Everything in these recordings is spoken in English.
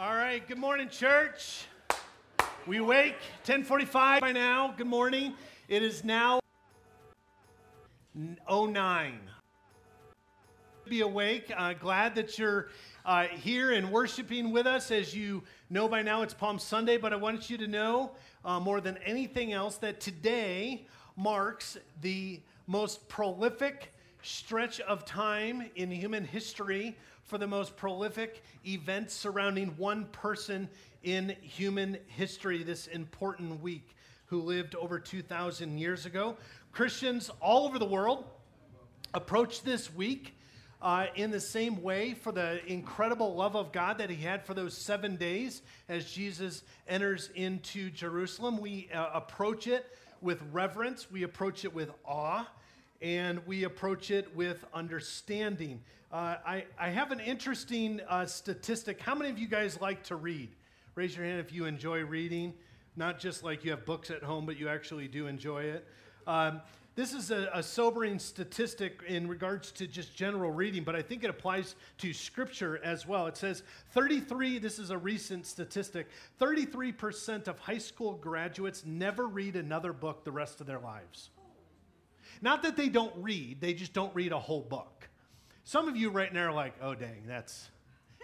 All right, good morning, church. We wake 10:45 by now. Good morning. It is now 09. Be awake. Uh, glad that you're uh, here and worshiping with us. As you know by now, it's Palm Sunday, but I want you to know uh, more than anything else that today marks the most prolific stretch of time in human history for the most prolific events surrounding one person in human history this important week who lived over 2,000 years ago. Christians all over the world approach this week uh, in the same way for the incredible love of God that He had for those seven days as Jesus enters into Jerusalem. We uh, approach it with reverence, we approach it with awe, and we approach it with understanding. Uh, I, I have an interesting uh, statistic. How many of you guys like to read? Raise your hand if you enjoy reading. Not just like you have books at home, but you actually do enjoy it. Um, this is a, a, sobering statistic in regards to just general reading, but I think it applies to scripture as well. It says 33, this is a recent statistic 33% of high school graduates never read another book the rest of their lives. Not that they don't read, they just don't read a whole book. Some of you right now are like, oh, dang, that's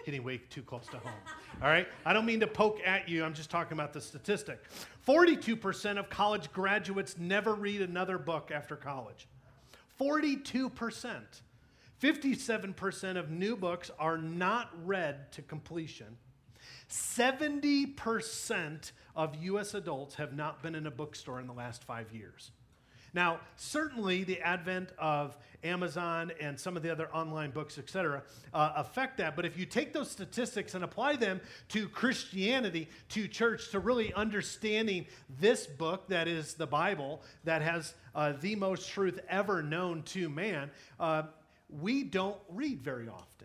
hitting way too close to home. All right? I don't mean to poke at you, I'm just talking about the statistic. 42% of college graduates never read another book after college. 42%. 57% of new books are not read to completion. 70% of U.S. adults have not been in a bookstore in the last five years. Now, certainly the advent of Amazon and some of the other online books, et cetera, uh, affect that. But if you take those statistics and apply them to Christianity, to church, to really understanding this book that is the Bible, that has uh, the most truth ever known to man, uh, we don't read very often.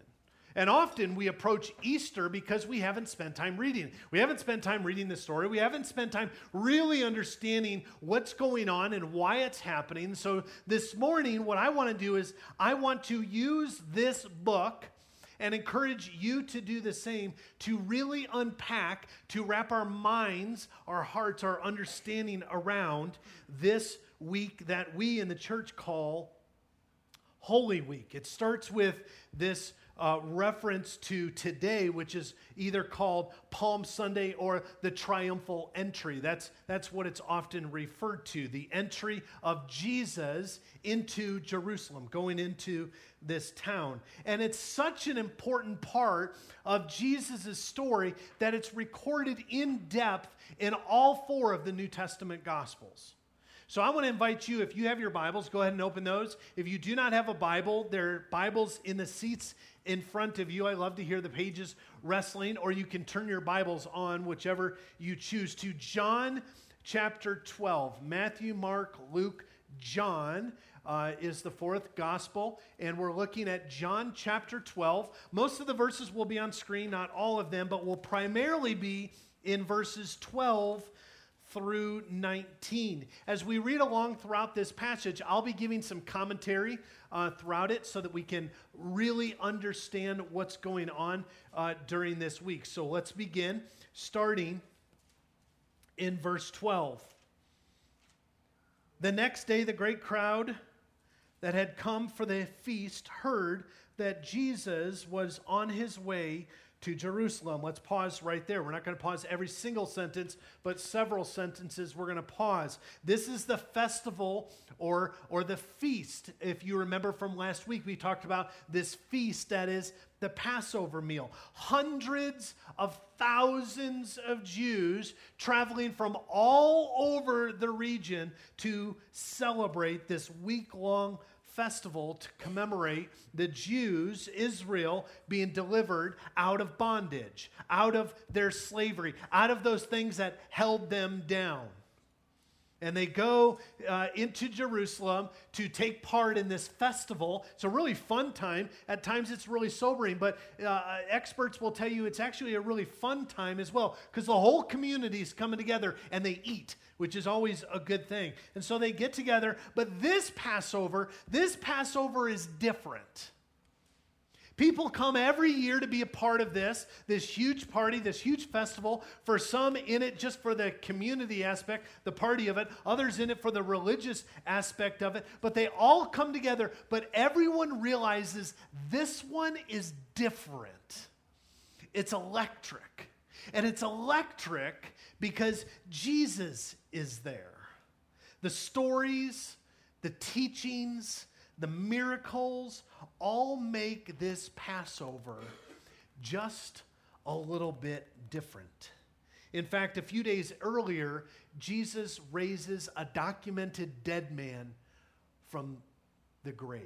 And often we approach Easter because we haven't spent time reading. We haven't spent time reading the story. We haven't spent time really understanding what's going on and why it's happening. So this morning, what I want to do is I want to use this book and encourage you to do the same to really unpack, to wrap our minds, our hearts, our understanding around this week that we in the church call Holy Week. It starts with this uh, reference to today, which is either called Palm Sunday or the triumphal entry. That's, that's what it's often referred to the entry of Jesus into Jerusalem, going into this town. And it's such an important part of Jesus' story that it's recorded in depth in all four of the New Testament Gospels. So I want to invite you, if you have your Bibles, go ahead and open those. If you do not have a Bible, there are Bibles in the seats in front of you. I love to hear the pages wrestling, or you can turn your Bibles on, whichever you choose, to John chapter 12. Matthew, Mark, Luke, John. Uh, is the fourth gospel, and we're looking at John chapter 12. Most of the verses will be on screen, not all of them, but will primarily be in verses 12 through 19. As we read along throughout this passage, I'll be giving some commentary uh, throughout it so that we can really understand what's going on uh, during this week. So let's begin starting in verse 12. The next day, the great crowd that had come for the feast heard that Jesus was on his way to Jerusalem. Let's pause right there. We're not going to pause every single sentence, but several sentences we're going to pause. This is the festival or, or the feast. If you remember from last week, we talked about this feast that is the Passover meal. Hundreds of thousands of Jews traveling from all over the region to celebrate this week long festival to commemorate the Jews, Israel, being delivered out of bondage, out of their slavery, out of those things that held them down and they go uh, into Jerusalem to take part in this festival. It's a really fun time. At times it's really sobering, but uh, experts will tell you it's actually a really fun time as well because the whole community is coming together and they eat, which is always a good thing. And so they get together, but this Passover, this Passover is different. People come every year to be a part of this, this huge party, this huge festival. For some in it just for the community aspect, the party of it, others in it for the religious aspect of it. But they all come together, but everyone realizes this one is different. It's electric. And it's electric because Jesus is there. The stories, the teachings, the miracles all make this Passover just a little bit different. In fact, a few days earlier, Jesus raises a documented dead man from the grave.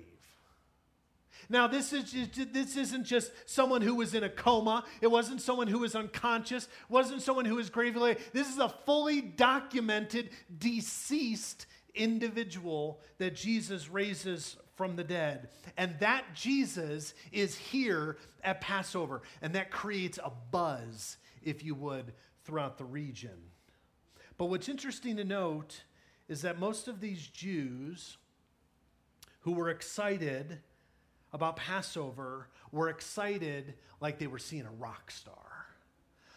Now, this, is just, this isn't just someone who was in a coma. It wasn't someone who was unconscious. It wasn't someone who was gravely. This is a fully documented, deceased individual that Jesus raises from the dead. And that Jesus is here at Passover. And that creates a buzz, if you would, throughout the region. But what's interesting to note is that most of these Jews who were excited about Passover were excited like they were seeing a rock star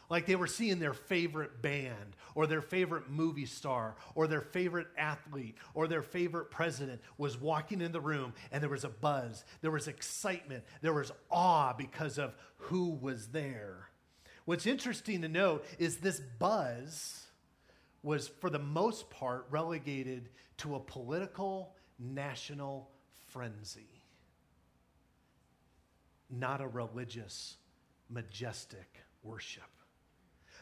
like they were seeing their favorite band or their favorite movie star or their favorite athlete or their favorite president was walking in the room and there was a buzz, there was excitement, there was awe because of who was there. What's interesting to note is this buzz was, for the most part, relegated to a political national frenzy, not a religious, majestic worship.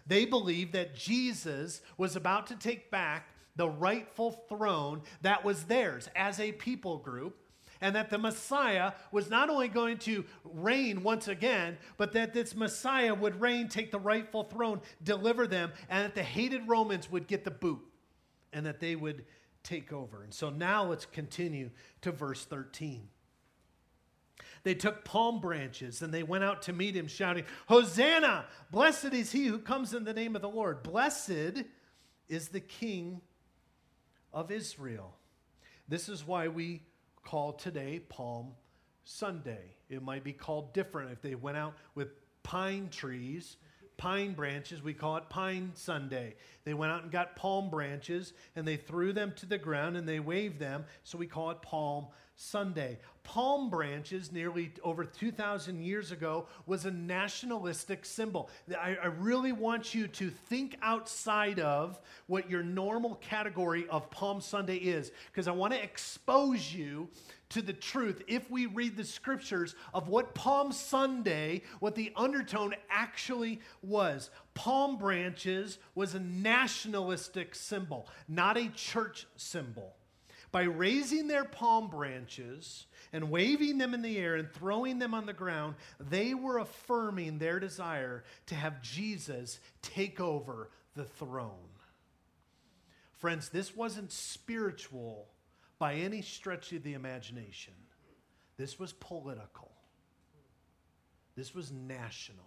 They believed that Jesus was about to take back the rightful throne that was theirs as a people group, and that the Messiah was not only going to reign once again, but that this Messiah would reign, take the rightful throne, deliver them, and that the hated Romans would get the boot, and that they would take over. And so now let's continue to verse 13. They took palm branches and they went out to meet him, shouting, Hosanna! Blessed is he who comes in the name of the Lord. Blessed is the King of Israel. This is why we call today Palm Sunday. It might be called different if they went out with pine trees, pine branches. We call it Pine Sunday. They went out and got palm branches and they threw them to the ground and they waved them, so we call it Palm Sunday. Palm branches, nearly over 2,000 years ago, was a nationalistic symbol. I, I, really want you to think outside of what your normal category of Palm Sunday is, because I want to expose you to the truth if we read the scriptures of what Palm Sunday, what the undertone actually was. Palm branches was a nationalistic symbol, not a church symbol by raising their palm branches and waving them in the air and throwing them on the ground, they were affirming their desire to have Jesus take over the throne. Friends, this wasn't spiritual by any stretch of the imagination. This was political. This was national.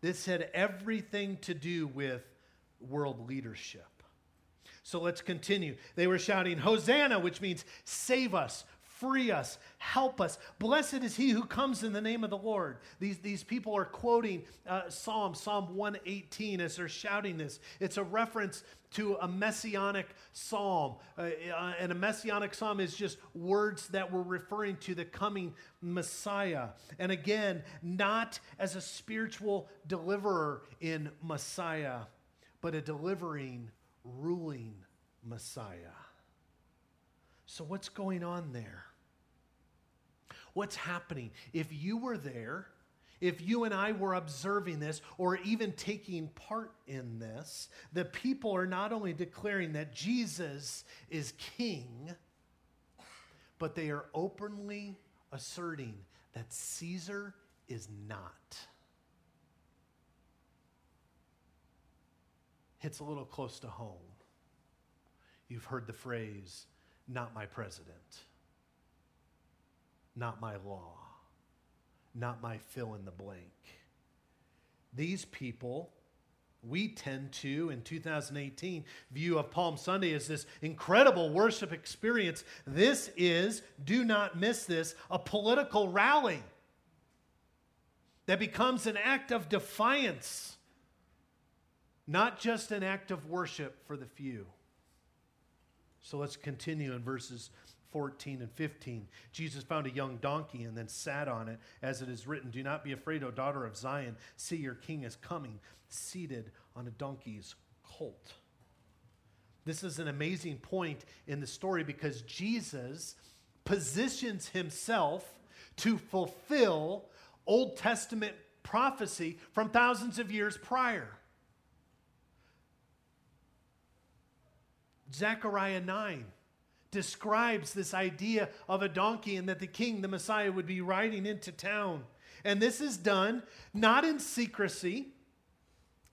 This had everything to do with world leadership. So let's continue. They were shouting, Hosanna, which means save us, free us, help us. Blessed is he who comes in the name of the Lord. These, these people are quoting uh, Psalm, Psalm 118, as they're shouting this. It's a reference to a messianic psalm. Uh, uh, and a messianic psalm is just words that were referring to the coming Messiah. And again, not as a spiritual deliverer in Messiah, but a delivering ruling Messiah. So, what's going on there? What's happening? If you were there, if you and I were observing this or even taking part in this, the people are not only declaring that Jesus is king, but they are openly asserting that Caesar is not. hits a little close to home. You've heard the phrase, not my president, not my law, not my fill in the blank. These people, we tend to, in 2018, view of Palm Sunday as this incredible worship experience. This is, do not miss this, a political rally. that becomes an act of defiance, not just an act of worship for the few. So let's continue in verses 14 and 15. Jesus found a young donkey and then sat on it, as it is written Do not be afraid, O daughter of Zion. See, your king is coming, seated on a donkey's colt. This is an amazing point in the story because Jesus positions himself to fulfill Old Testament prophecy from thousands of years prior. Zechariah 9 describes this idea of a donkey and that the king, the Messiah, would be riding into town. And this is done not in secrecy,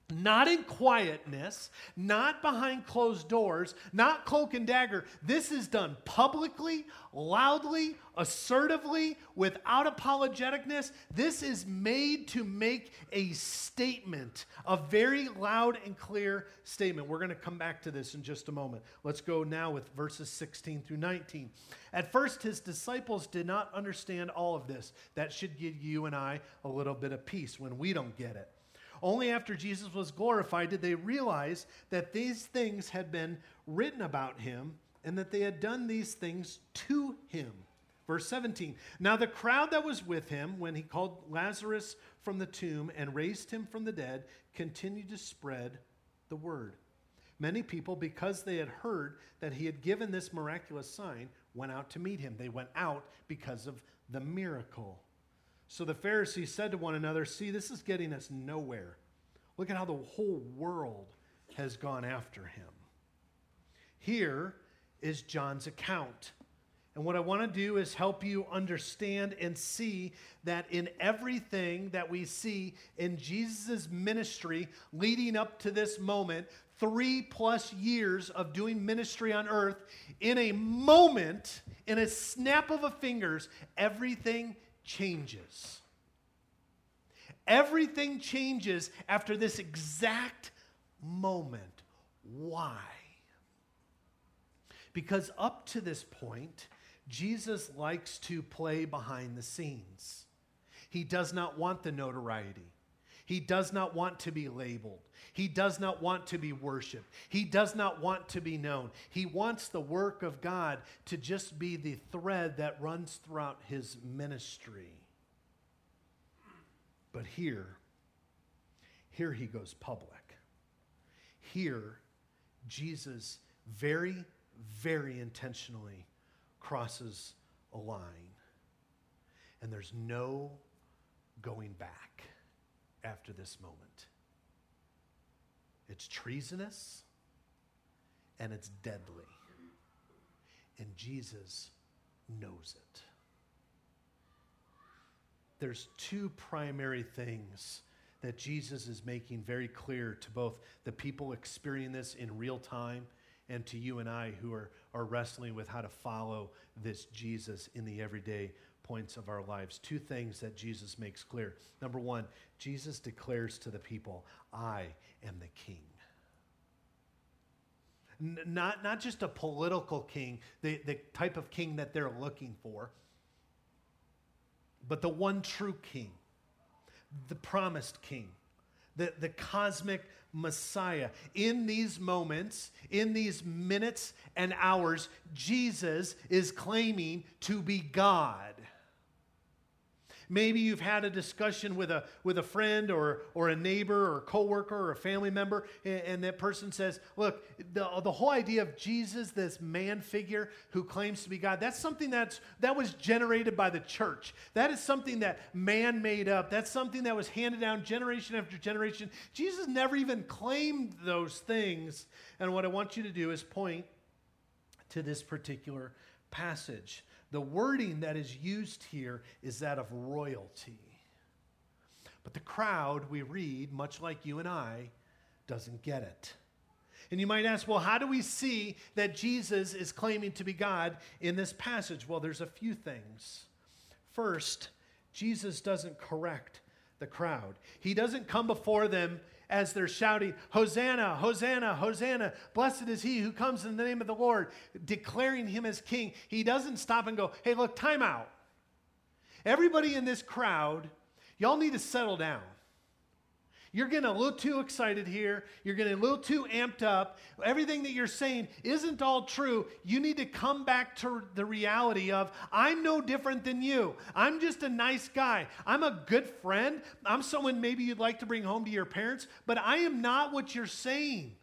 not in quietness, not behind closed doors, not cloak and dagger. This is done publicly, loudly, assertively, without apologeticness. This is made to make a statement, a very loud and clear statement. We're going to come back to this in just a moment. Let's go now with verses 16 through 19. At first, his disciples did not understand all of this. That should give you and I a little bit of peace when we don't get it. Only after Jesus was glorified did they realize that these things had been written about him and that they had done these things to him. Verse 17 Now the crowd that was with him when he called Lazarus from the tomb and raised him from the dead continued to spread the word. Many people, because they had heard that he had given this miraculous sign, went out to meet him. They went out because of the miracle. So the Pharisees said to one another, See, this is getting us nowhere. Look at how the whole world has gone after him. Here is John's account. And what I want to do is help you understand and see that in everything that we see in Jesus' ministry leading up to this moment, three plus years of doing ministry on earth, in a moment, in a snap of a fingers, everything changes. Everything changes after this exact moment. Why? Because up to this point, Jesus likes to play behind the scenes. He does not want the notoriety. He does not want to be labeled. He does not want to be worshiped. He does not want to be known. He wants the work of God to just be the thread that runs throughout his ministry. But here, here he goes public. Here, Jesus very, very intentionally crosses a line. And there's no going back after this moment. It's treasonous and it's deadly. And Jesus knows it. There's two primary things that Jesus is making very clear to both the people experiencing this in real time and to you and I who are, are wrestling with how to follow this Jesus in the everyday points of our lives. Two things that Jesus makes clear. Number one, Jesus declares to the people, I am the king. N- not, not just a political king, the, the type of king that they're looking for, but the one true king, the promised king, the, the cosmic Messiah. In these moments, in these minutes and hours, Jesus is claiming to be God. Maybe you've had a discussion with a, with a friend or, or a neighbor or a coworker or a family member, and, and that person says, Look, the, the whole idea of Jesus, this man figure who claims to be God, that's something that's, that was generated by the church. That is something that man made up. That's something that was handed down generation after generation. Jesus never even claimed those things. And what I want you to do is point to this particular passage. The wording that is used here is that of royalty. But the crowd, we read, much like you and I, doesn't get it. And you might ask, well, how do we see that Jesus is claiming to be God in this passage? Well, there's a few things. First, Jesus doesn't correct the crowd, he doesn't come before them as they're shouting, Hosanna, Hosanna, Hosanna. Blessed is he who comes in the name of the Lord, declaring him as king. He doesn't stop and go, hey, look, time out. Everybody in this crowd, Y'all need to settle down. You're getting a little too excited here. You're getting a little too amped up. Everything that you're saying isn't all true. You need to come back to the reality of I'm no different than you. I'm just a nice guy. I'm a good friend. I'm someone maybe you'd like to bring home to your parents, but I am not what you're saying.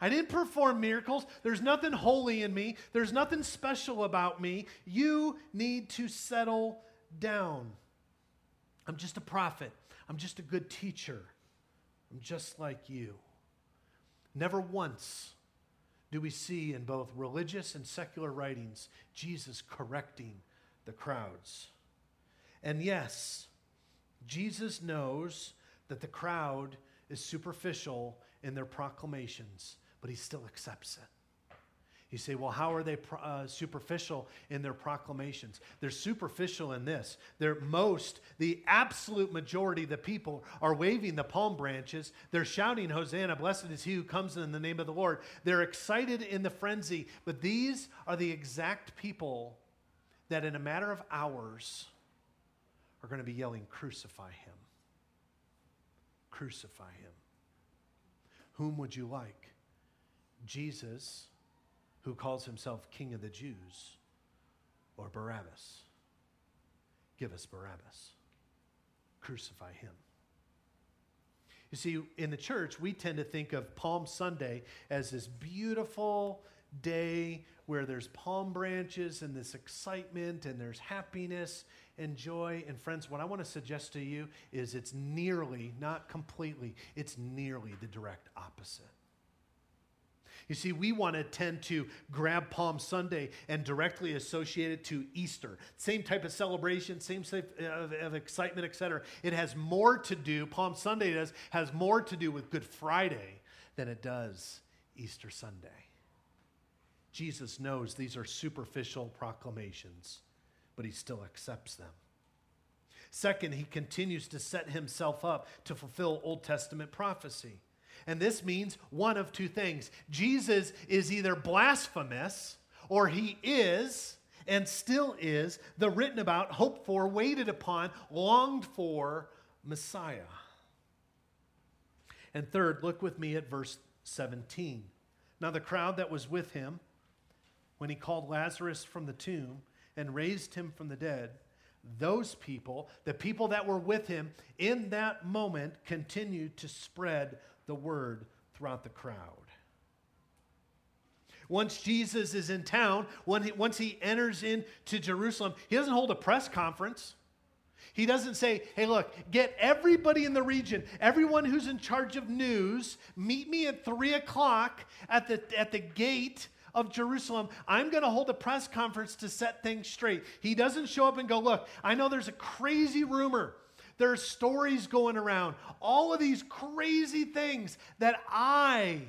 I didn't perform miracles. There's nothing holy in me. There's nothing special about me. You need to settle down. I'm just a prophet. I'm just a good teacher. I'm just like you. Never once do we see in both religious and secular writings Jesus correcting the crowds. And yes, Jesus knows that the crowd is superficial in their proclamations, but he still accepts it. You say, well, how are they uh, superficial in their proclamations? They're superficial in this. They're most, the absolute majority of the people are waving the palm branches. They're shouting, Hosanna, blessed is he who comes in the name of the Lord. They're excited in the frenzy. But these are the exact people that in a matter of hours are going to be yelling, Crucify him. Crucify him. Whom would you like? Jesus who calls himself King of the Jews, or Barabbas? Give us Barabbas. Crucify him. You see, in the church, we tend to think of Palm Sunday as this beautiful day where there's palm branches and this excitement and there's happiness and joy. And friends, what I want to suggest to you is it's nearly, not completely, it's nearly the direct opposite. You see, we want to tend to grab Palm Sunday and directly associate it to Easter. Same type of celebration, same type of, of excitement, etc. It has more to do, Palm Sunday does, has more to do with Good Friday than it does Easter Sunday. Jesus knows these are superficial proclamations, but he still accepts them. Second, he continues to set himself up to fulfill Old Testament prophecy. And this means one of two things Jesus is either blasphemous or he is and still is the written about, hoped for, waited upon, longed for Messiah. And third, look with me at verse 17. Now, the crowd that was with him, when he called Lazarus from the tomb and raised him from the dead, those people, the people that were with him in that moment, continued to spread the word throughout the crowd. Once Jesus is in town, he, once he enters into Jerusalem, he doesn't hold a press conference. He doesn't say, hey, look, get everybody in the region, everyone who's in charge of news, meet me at three o'clock at the, at the gate of Jerusalem. I'm going to hold a press conference to set things straight. He doesn't show up and go, look, I know there's a crazy rumor there are stories going around, all of these crazy things that I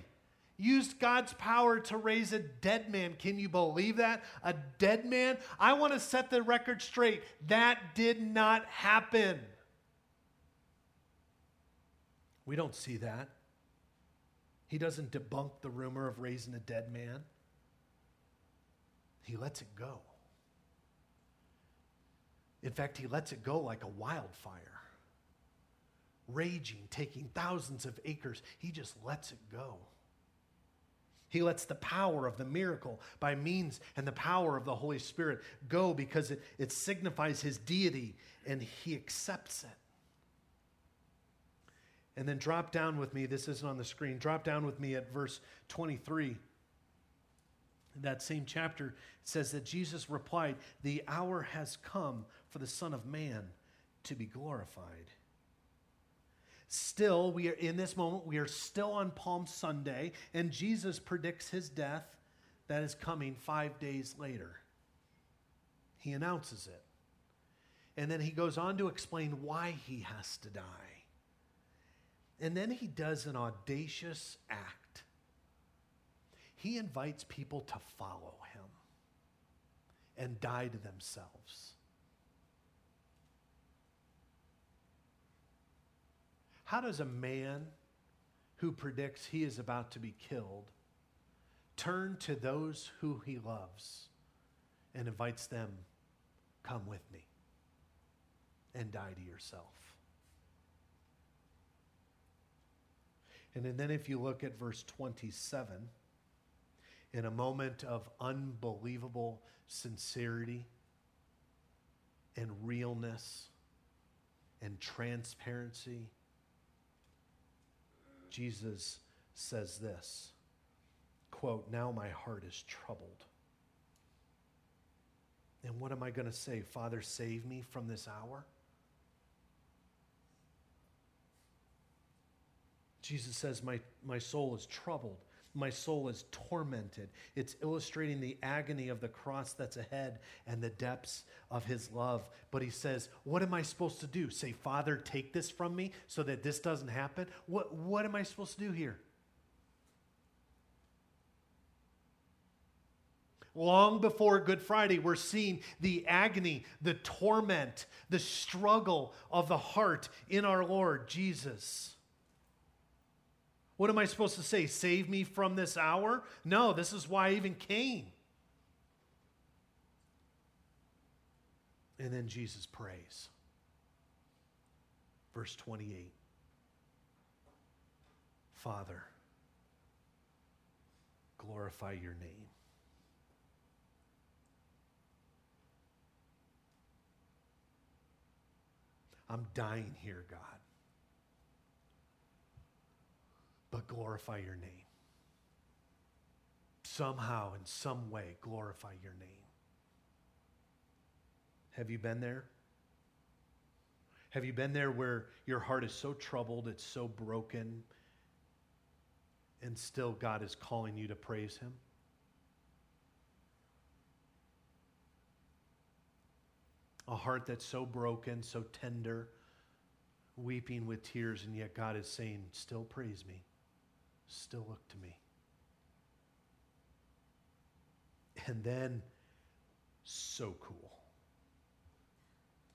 used God's power to raise a dead man. Can you believe that? A dead man? I want to set the record straight. That did not happen. We don't see that. He doesn't debunk the rumor of raising a dead man, he lets it go. In fact, he lets it go like a wildfire raging, taking thousands of acres. He just lets it go. He lets the power of the miracle by means and the power of the Holy Spirit go because it, it signifies his deity and he accepts it. And then drop down with me, this isn't on the screen, drop down with me at verse 23. In that same chapter, says that Jesus replied, The hour has come for the Son of Man to be glorified. Still, we are in this moment, we are still on Palm Sunday, and Jesus predicts his death that is coming five days later. He announces it. And then he goes on to explain why he has to die. And then he does an audacious act. He invites people to follow him and die to themselves. How does a man who predicts he is about to be killed turn to those who he loves and invites them, Come with me? and die to yourself. And then, if you look at verse 27, in a moment of unbelievable sincerity and realness and transparency, Jesus says this quote, Now my heart is troubled. And what am I going to say? Father, save me from this hour? Jesus says, My, my soul is troubled. My soul is tormented. It's illustrating the agony of the cross that's ahead and the depths of his love. But he says, What am I supposed to do? Say, Father, take this from me so that this doesn't happen? What, what am I supposed to do here? Long before Good Friday, we're seeing the agony, the torment, the struggle of the heart in our Lord Jesus. What am I supposed to say? Save me from this hour? No, this is why I even came. And then Jesus prays. Verse 28 Father, glorify your name. I'm dying here, God. But glorify your name. Somehow, in some way, glorify your name. Have you been there? Have you been there where your heart is so troubled, it's so broken, and still God is calling you to praise Him? a heart that's so broken, so tender, weeping with tears, and yet God is saying, Still praise me, still look to me. And then, so cool.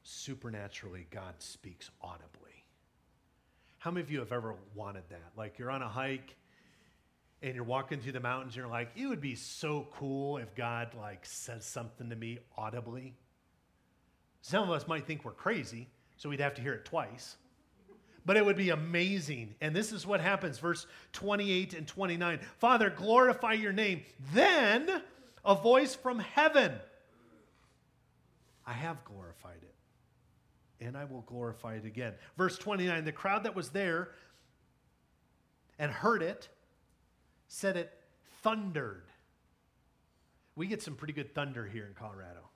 Supernaturally, God speaks audibly. How many of you have ever wanted that? Like you're on a hike and you're walking through the mountains, and you're like, it would be so cool if God like says something to me audibly. Some of us might think we're crazy, so we'd have to hear it twice. But it would be amazing. And this is what happens, verse 28 and 29. Father, glorify your name. Then a voice from heaven. I have glorified it, and I will glorify it again. Verse 29 The crowd that was there and heard it said it thundered. We get some pretty good thunder here in Colorado.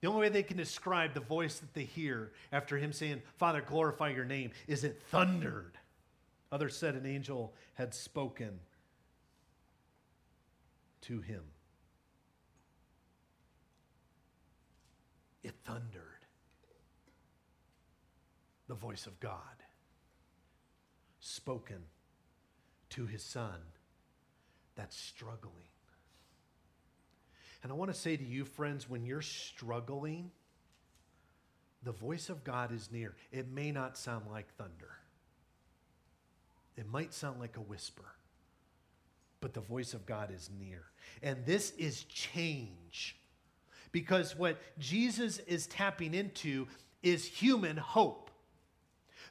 The only way they can describe the voice that they hear after him saying, Father, glorify your name, is it thundered. Others said an angel had spoken to him. It thundered. The voice of God spoken to his son that's struggling and I want to say to you, friends, when you're struggling, the voice of God is near. It may not sound like thunder, it might sound like a whisper, but the voice of God is near. And this is change. Because what Jesus is tapping into is human hope.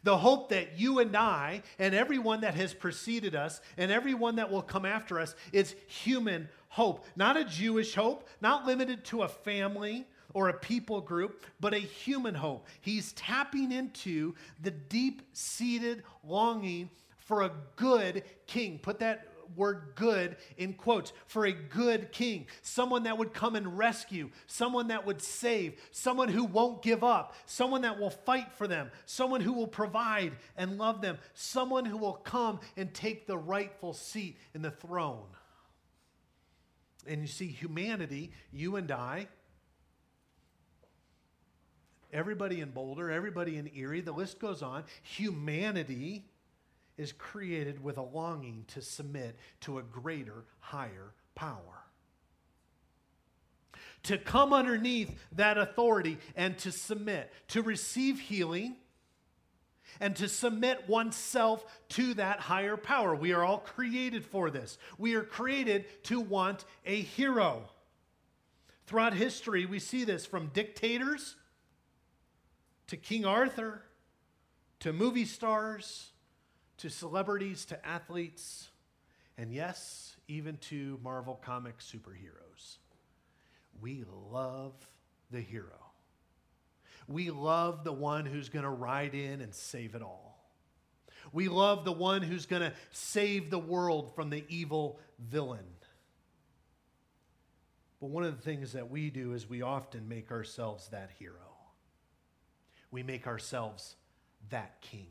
The hope that you and I and everyone that has preceded us and everyone that will come after us is human hope. Not a Jewish hope, not limited to a family or a people group, but a human hope. He's tapping into the deep seated longing for a good king. Put that word good in quotes for a good king, someone that would come and rescue, someone that would save, someone who won't give up, someone that will fight for them, someone who will provide and love them, someone who will come and take the rightful seat in the throne. And you see, humanity, you and I, everybody in Boulder, everybody in Erie, the list goes on. Humanity is created with a longing to submit to a greater, higher power. To come underneath that authority and to submit, to receive healing, and to submit oneself to that higher power. We are all created for this. We are created to want a hero. Throughout history, we see this from dictators to King Arthur, to movie stars, to celebrities, to athletes, and yes, even to Marvel comic superheroes. We love the hero. We love the one who's going to ride in and save it all. We love the one who's going to save the world from the evil villain. But one of the things that we do is we often make ourselves that hero. We make ourselves that king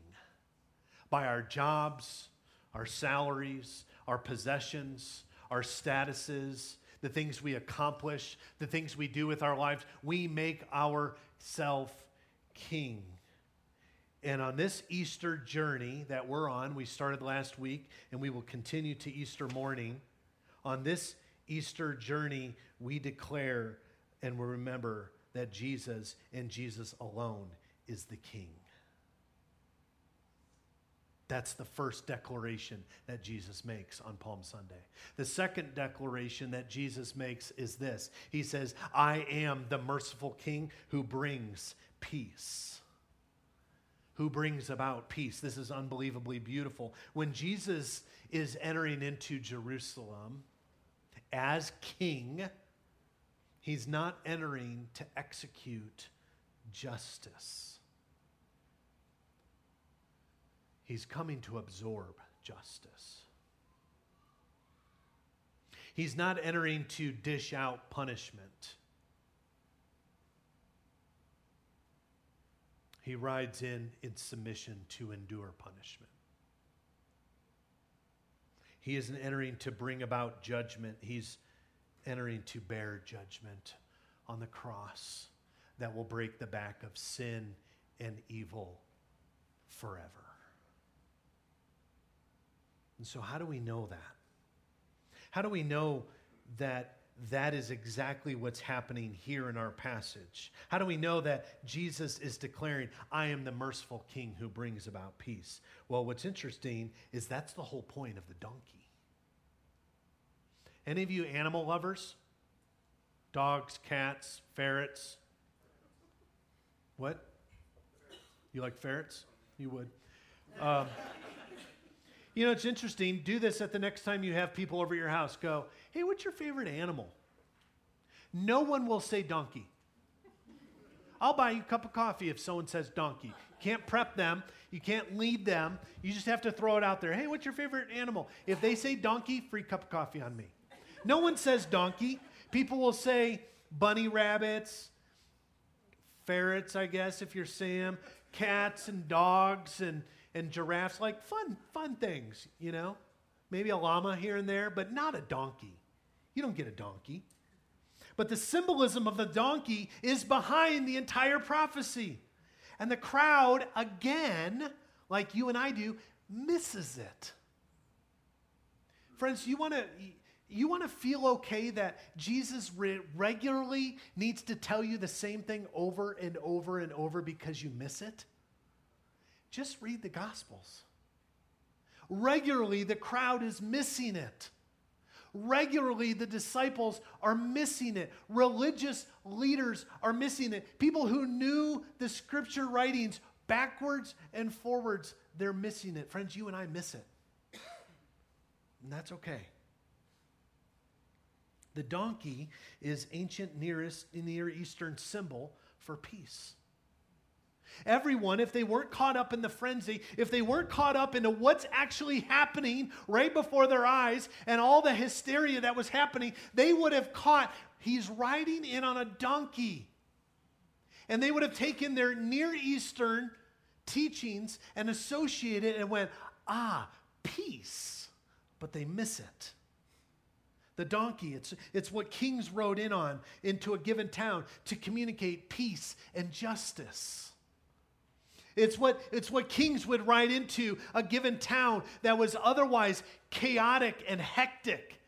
by our jobs, our salaries, our possessions, our statuses, the things we accomplish, the things we do with our lives. We make ourselves king. And on this Easter journey that we're on, we started last week and we will continue to Easter morning. On this Easter journey, we declare and we remember that Jesus and Jesus alone is the King. That's the first declaration that Jesus makes on Palm Sunday. The second declaration that Jesus makes is this He says, I am the merciful King who brings peace. Who brings about peace. This is unbelievably beautiful. When Jesus is entering into Jerusalem as king, he's not entering to execute justice. He's coming to absorb justice. He's not entering to dish out punishment. He rides in in submission to endure punishment. He isn't entering to bring about judgment. He's entering to bear judgment on the cross that will break the back of sin and evil forever. And so, how do we know that? How do we know that that is exactly what's happening here in our passage? How do we know that Jesus is declaring, I am the merciful king who brings about peace? Well, what's interesting is that's the whole point of the donkey. Any of you animal lovers? Dogs, cats, ferrets? What? You like ferrets? You would. Um, you know, it's interesting. Do this at the next time you have people over your house. Go, hey, what's your favorite animal? No one will say donkey. I'll buy you a cup of coffee if someone says donkey. You Can't prep them. You can't lead them. You just have to throw it out there. Hey, what's your favorite animal? If they say donkey, free cup of coffee on me. No one says donkey. People will say bunny rabbits, ferrets, I guess, if you're Sam, cats and dogs and and giraffes, like fun, fun things, you know? Maybe a llama here and there, but not a donkey. You don't get a donkey. But the symbolism of the donkey is behind the entire prophecy. And the crowd, again, like you and I do, misses it. Friends, you want to you want to feel okay that Jesus re- regularly needs to tell you the same thing over and over and over because you miss it? Just read the Gospels. Regularly, the crowd is missing it. Regularly, the disciples are missing it. Religious leaders are missing it. People who knew the scripture writings backwards and forwards, they're missing it. Friends, you and I miss it. And that's okay. The donkey is ancient nearest Near Eastern symbol for peace. Everyone, if they weren't caught up in the frenzy, if they weren't caught up into what's actually happening right before their eyes and all the hysteria that was happening, they would have caught he's riding in on a donkey. And they would have taken their Near Eastern teachings and associated it and went, ah, peace. But they miss it. The donkey, it's, it's what kings rode in on into a given town to communicate peace and justice. It's what, it's what kings would ride into a given town that was otherwise chaotic and hectic,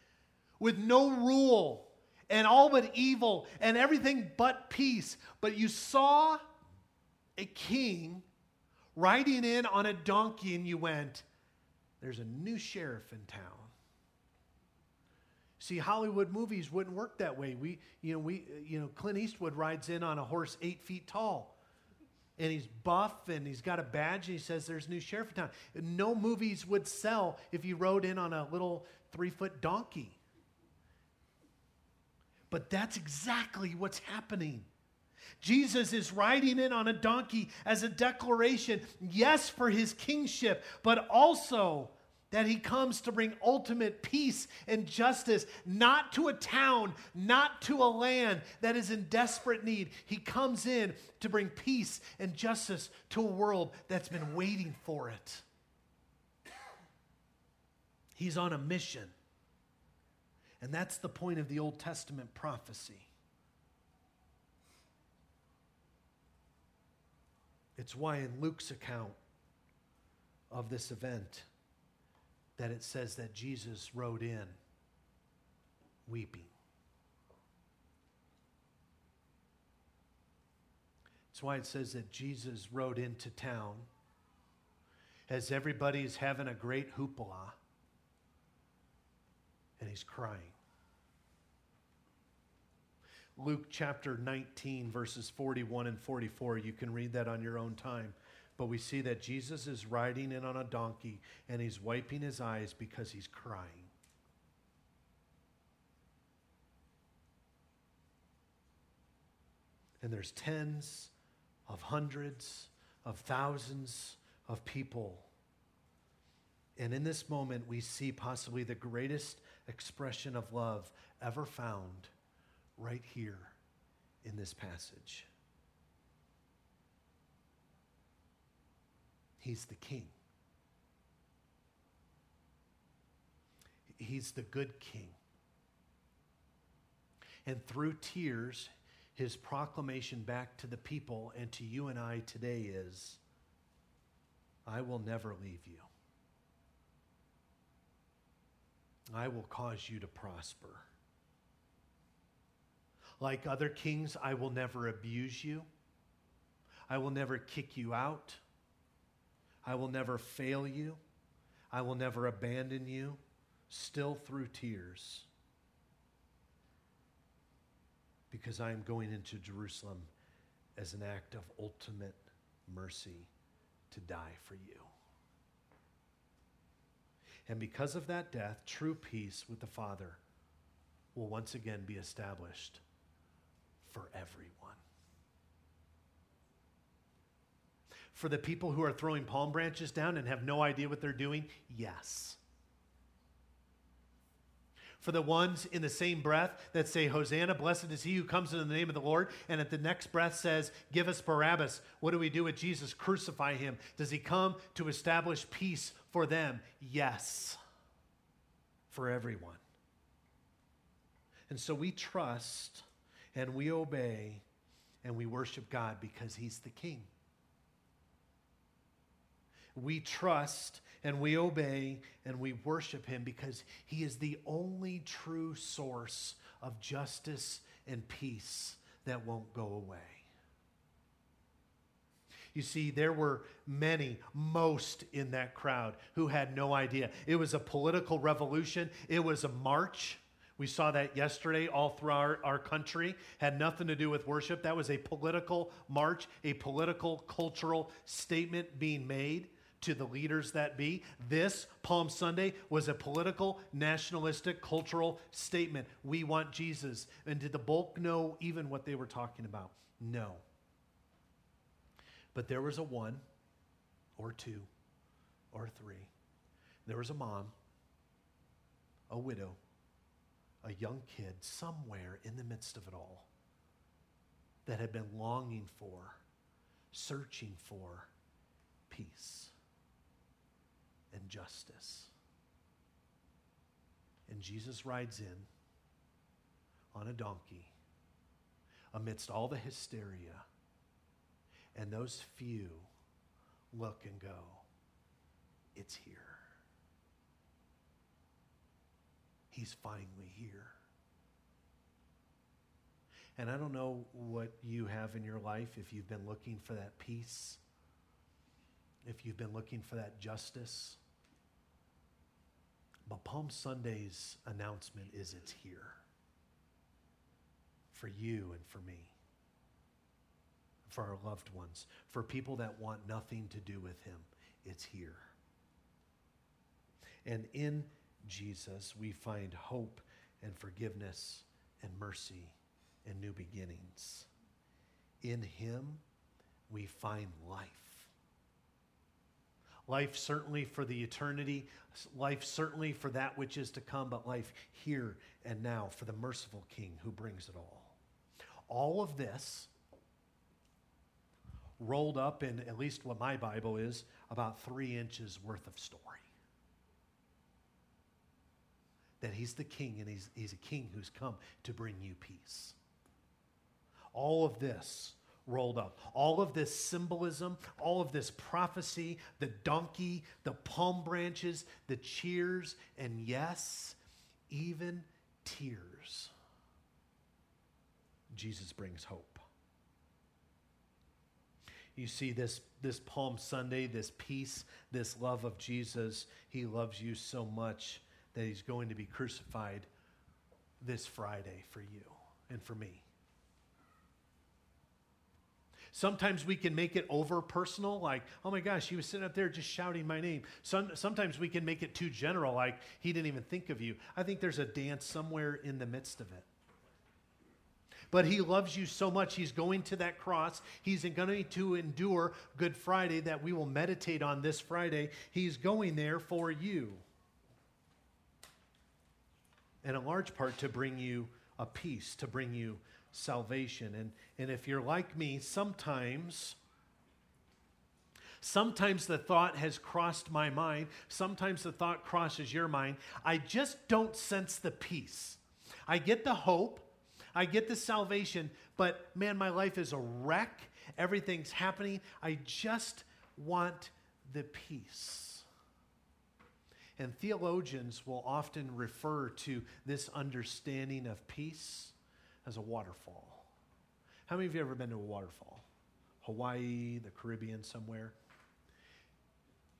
with no rule and all but evil and everything but peace. But you saw a king riding in on a donkey, and you went, There's a new sheriff in town. See, Hollywood movies wouldn't work that way. We, you know, we, uh, you know, Clint Eastwood rides in on a horse eight feet tall. and he's buff and he's got a badge and he says there's a new sheriff in town. No movies would sell if you rode in on a little three foot donkey. But that's exactly what's happening. Jesus is riding in on a donkey as a declaration, yes, for his kingship, but also that he comes to bring ultimate peace and justice, not to a town, not to a land that is in desperate need. He comes in to bring peace and justice to a world that's been waiting for it. He's on a mission. And that's the point of the Old Testament prophecy. It's why in Luke's account of this event that it says that Jesus rode in weeping. That's why it says that Jesus rode into town as everybody's having a great hoopla and he's crying. Luke chapter 19, verses 41 and 44. You can read that on your own time. But we see that Jesus is riding in on a donkey and he's wiping his eyes because he's crying. And there's tens of hundreds of thousands of people. And in this moment, we see possibly the greatest expression of love ever found right here in this passage. He's the king. He's the good king. And through tears, his proclamation back to the people and to you and I today is I will never leave you. I will cause you to prosper. Like other kings, I will never abuse you. I will never kick you out. I will never fail you. I will never abandon you, still through tears, because I am going into Jerusalem as an act of ultimate mercy to die for you. And because of that death, true peace with the Father will once again be established for everyone. For the people who are throwing palm branches down and have no idea what they're doing, yes. For the ones in the same breath that say, Hosanna, blessed is he who comes in the name of the Lord, and at the next breath says, Give us Barabbas. What do we do with Jesus? Crucify him. Does he come to establish peace for them? Yes, for everyone. And so we trust and we obey and we worship God because He's the King. We trust and we obey and we worship Him because He is the only true source of justice and peace that won't go away. You see, there were many, most in that crowd who had no idea. It was a political revolution, it was a march. We saw that yesterday all through our, our country. Had nothing to do with worship. That was a political march, a political, cultural statement being made to the leaders that be. This, Palm Sunday, was a political, nationalistic, cultural statement. We want Jesus. And did the bulk know even what they were talking about? No. But there was a one, or two, or three. There was a mom, a widow, a young kid somewhere in the midst of it all that had been longing for, searching for peace and justice. And Jesus rides in on a donkey amidst all the hysteria, and those few look and go, It's here. He's finally here. And I don't know what you have in your life if you've been looking for that peace, if you've been looking for that justice. But Palm Sunday's announcement is it's here for you and for me. for our loved ones, for people that want nothing to do with Him. It's here. And in Jesus, we find hope and forgiveness and mercy and new beginnings. In Him, we find life. Life certainly for the eternity, life certainly for that which is to come, but life here and now for the merciful King who brings it all. All of this rolled up in at least what my Bible is about three inches worth of story. That he's the king and he's, he's a king who's come to bring you peace. All of this rolled up. All of this symbolism, all of this prophecy, the donkey, the palm branches, the cheers, and yes, even tears. Jesus brings hope. You see this, this Palm Sunday, this peace, this love of Jesus. He loves you so much that he's going to be crucified this Friday for you and for me. Sometimes we can make it over personal, like, oh my gosh, he was sitting up there just shouting my name. Some, sometimes we can make it too general, like, he didn't even think of you. I think there's a dance somewhere in the midst of it. But he loves you so much, he's going to that cross. He's going to endure Good Friday that we will meditate on this Friday. He's going there for you. And a large part to bring you a peace, to bring you salvation. And, and if you're like me, sometimes, sometimes the thought has crossed my mind, sometimes the thought crosses your mind. I just don't sense the peace. I get the hope, I get the salvation, but man, my life is a wreck. Everything's happening. I just want the peace. And theologians will often refer to this understanding of peace as a waterfall. How many of you ever been to a waterfall? Hawaii, the Caribbean, somewhere?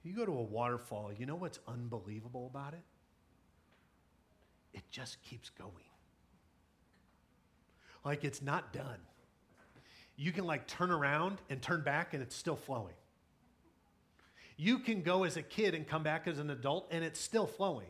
You go to a waterfall, you know what's unbelievable about it? It just keeps going. Like it's not done. You can like turn around and turn back and it's still flowing. You can go as a kid and come back as an adult and it's still flowing.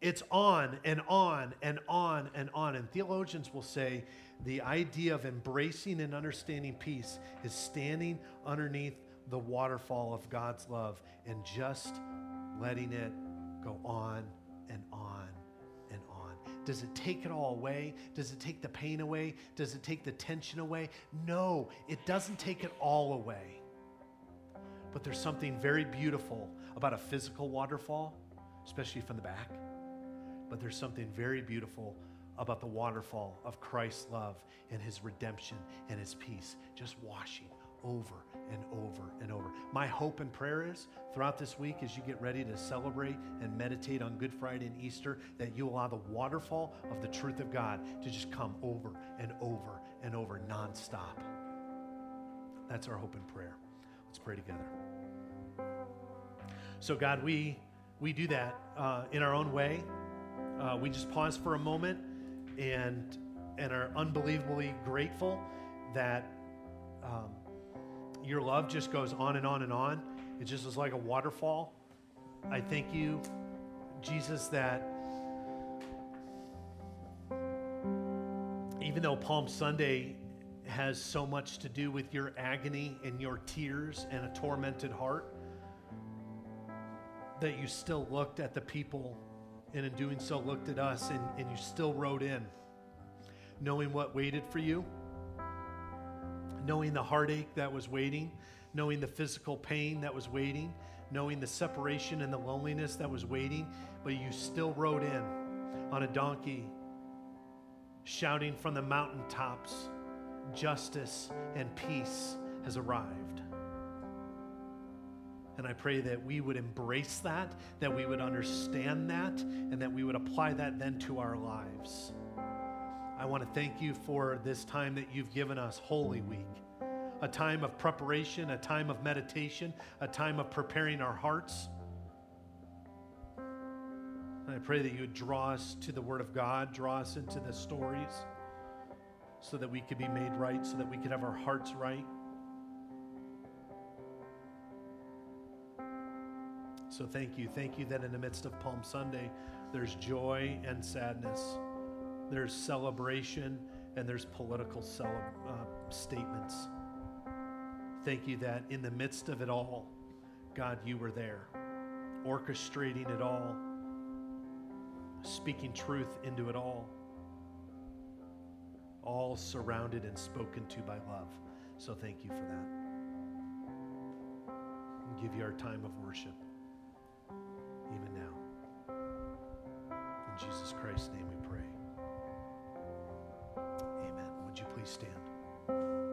It's on and on and on and on. And theologians will say the idea of embracing and understanding peace is standing underneath the waterfall of God's love and just letting it go on and on and on. Does it take it all away? Does it take the pain away? Does it take the tension away? No, it doesn't take it all away. But there's something very beautiful about a physical waterfall, especially from the back but there's something very beautiful about the waterfall of Christ's love and his redemption and his peace just washing over and over and over. My hope and prayer is throughout this week as you get ready to celebrate and meditate on Good Friday and Easter that you allow the waterfall of the truth of God to just come over and over and over nonstop. That's our hope and prayer. Let's pray together. So, God, we, we do that uh, in our own way uh, we just pause for a moment and and are unbelievably grateful that um, your love just goes on and on and on. It just is like a waterfall. I thank you, Jesus, that even though Palm Sunday has so much to do with your agony and your tears and a tormented heart, that you still looked at the people and in doing so looked at us and, and you still rode in, knowing what waited for you, knowing the heartache that was waiting, knowing the physical pain that was waiting, knowing the separation and the loneliness that was waiting, but you still rode in on a donkey, shouting from the mountaintops, justice and peace has arrived. And I pray that we would embrace that, that we would understand that, and that we would apply that then to our lives. I want to thank you for this time that you've given us, Holy Week, a time of preparation, a time of meditation, a time of preparing our hearts. And I pray that you would draw us to the Word of God, draw us into the stories, so that we could be made right, so that we could have our hearts right. So thank you. Thank you that in the midst of Palm Sunday, there's joy and sadness, there's celebration, and there's political cele- uh, statements. Thank you that in the midst of it all, God, you were there, orchestrating it all, speaking truth into it all, all surrounded and spoken to by love. So thank you for that. And give you our time of worship, In Jesus Christ's name we pray. Amen. Would you please stand?